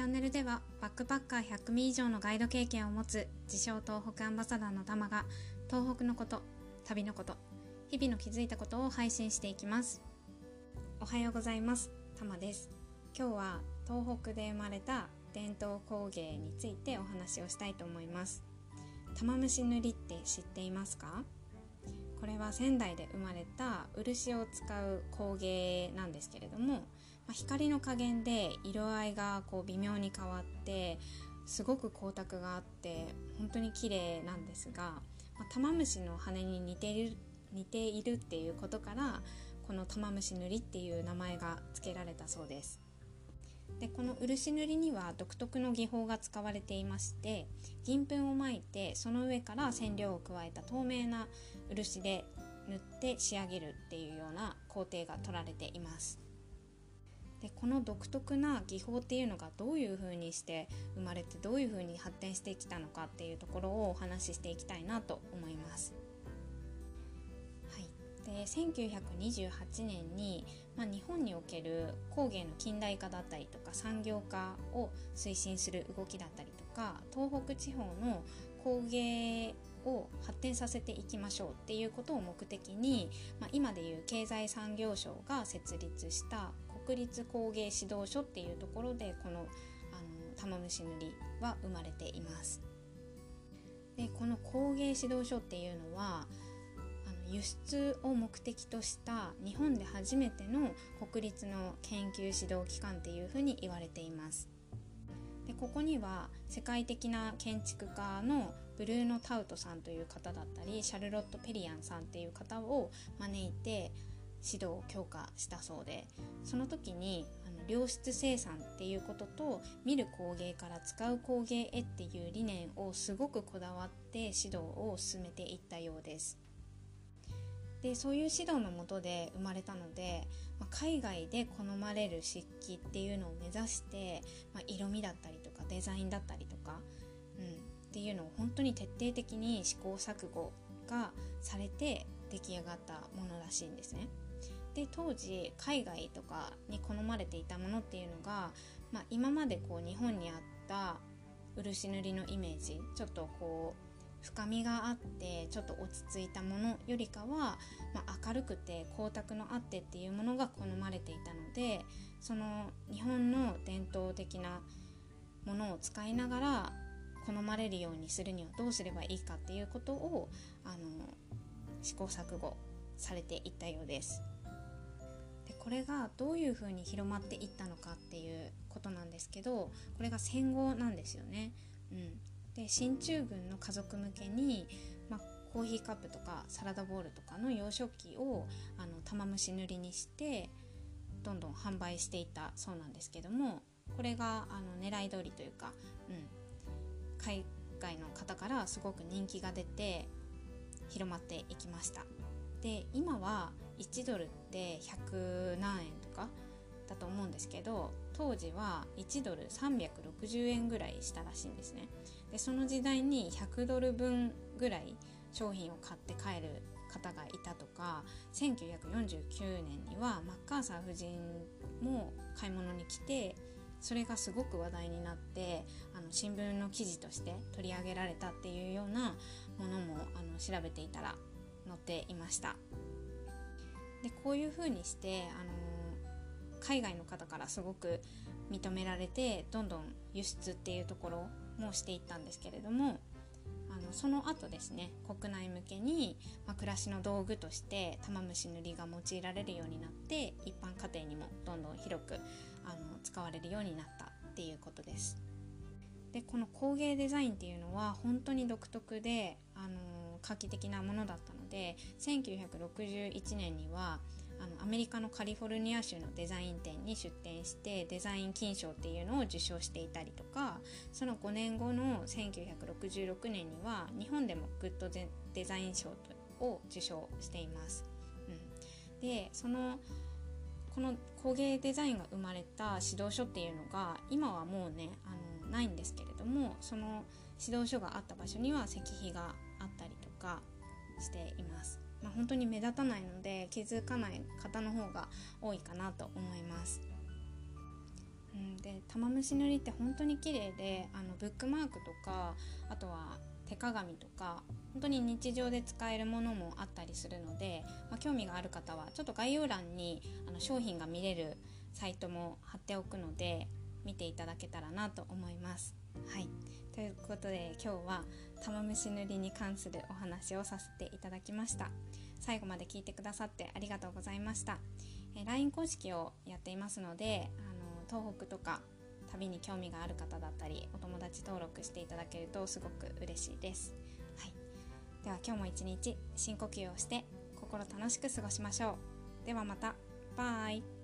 チャンネルではバックパッカー100組以上のガイド経験を持つ自称東北アンバサダーのたまが東北のこと旅のこと日々の気づいたことを配信していきます。おはようございます。たまです。今日は東北で生まれた伝統工芸についてお話をしたいと思います。玉虫塗りって知っていますか？これは仙台で生まれた漆を使う工芸なんですけれども、まあ、光の加減で色合いがこう微妙に変わってすごく光沢があって本当に綺麗なんですが、まあ、玉虫の羽に似ている似ているっていうことからこの玉虫塗りっていう名前が付けられたそうです。でこの漆塗りには独特の技法が使われていまして銀粉をまいてその上から染料を加えた透明な漆で塗って仕上げるっていうような工程が取られていますでこの独特な技法っていうのがどういう風にして生まれてどういう風に発展してきたのかっていうところをお話ししていきたいなと思います。はいで1928年に、まあ、日本における工芸の近代化だったりとか産業化を推進する動きだったりとか東北地方の工芸を発展させていきましょうっていうことを目的に、まあ、今でいう経済産業省が設立した国立工芸指導所っていうところでこのあの玉虫塗りは生まれています。でこの工芸指導所っていうのはあの輸出を目的とした日本で初めての国立の研究指導機関っていうふうに言われていますでここには世界的な建築家のブルーノ・タウトさんという方だったりシャルロット・ペリアンさんっていう方を招いて指導を強化したそうでその時にあの良質生産っていうことと見る工芸から使う工芸へっていう理念をすごくこだわって指導を進めていったようです。でそういう指導のもとで生まれたので、まあ、海外で好まれる漆器っていうのを目指して、まあ、色味だったりとかデザインだったりとか、うん、っていうのを本当に徹底的に試行錯誤がされて出来上がったものらしいんですね。で当時海外とかに好まれていたものっていうのが、まあ、今までこう日本にあった漆塗りのイメージちょっとこう深みがあってちょっと落ち着いたものよりかは、まあ、明るくて光沢のあってっていうものが好まれていたのでその日本の伝統的なものを使いながら好まれるようにするにはどうすればいいかっていうことをあの試行錯誤されていったようです。これがどういうふうに広まっていったのかっていうことなんですけどこれが戦後なんですよね。うん、で進駐軍の家族向けに、まあ、コーヒーカップとかサラダボウルとかの洋食器をあの玉虫塗りにしてどんどん販売していたそうなんですけどもこれがあの狙い通りというか、うん、海外の方からすごく人気が出て広まっていきました。で今は1ドルって100何円とかだと思うんですけど当時は1ドル360円ぐらいしたらしいんですね。でその時代に100ドル分ぐらい商品を買って帰る方がいたとか1949年にはマッカーサー夫人も買い物に来てそれがすごく話題になってあの新聞の記事として取り上げられたっていうようなものもあの調べていたら載っていました。でこういうふうにしてあの海外の方からすごく認められてどんどん輸出っていうところもしていったんですけれどもあのその後ですね国内向けに、まあ、暮らしの道具として玉虫塗りが用いられるようになって一般家庭にもどんどん広くあの使われるようになったっていうことです。でこの工芸デザインっていうのは本当に独特であの画期的なものだったので1961年にはあのアメリカのカリフォルニア州のデザイン展に出展してデザイン金賞っていうのを受賞していたりとかその5年後の1966年には日本でもグッドデザイン賞を受賞しています。うん、でそのこの工芸デザインが生まれた指導書っていうのが今はもうねあのないんですけれどもその指導書があった場所には石碑がかしています。まあ、本当に目立たないので気づかない方の方が多いかなと思います。ん、で玉虫塗りって本当に綺麗であのブックマークとかあとは手鏡とか本当に日常で使えるものもあったりするので、まあ、興味がある方はちょっと概要欄にあの商品が見れるサイトも貼っておくので見ていただけたらなと思います。はいということで今日は玉虫塗りに関するお話をさせていただきました。最後まで聞いてくださってありがとうございました、え LINE 公式をやっていますのであの東北とか旅に興味がある方だったりお友達登録していただけるとすごく嬉しいです、はい、では今日も一日深呼吸をして心楽しく過ごしましょう。ではまた。バイ。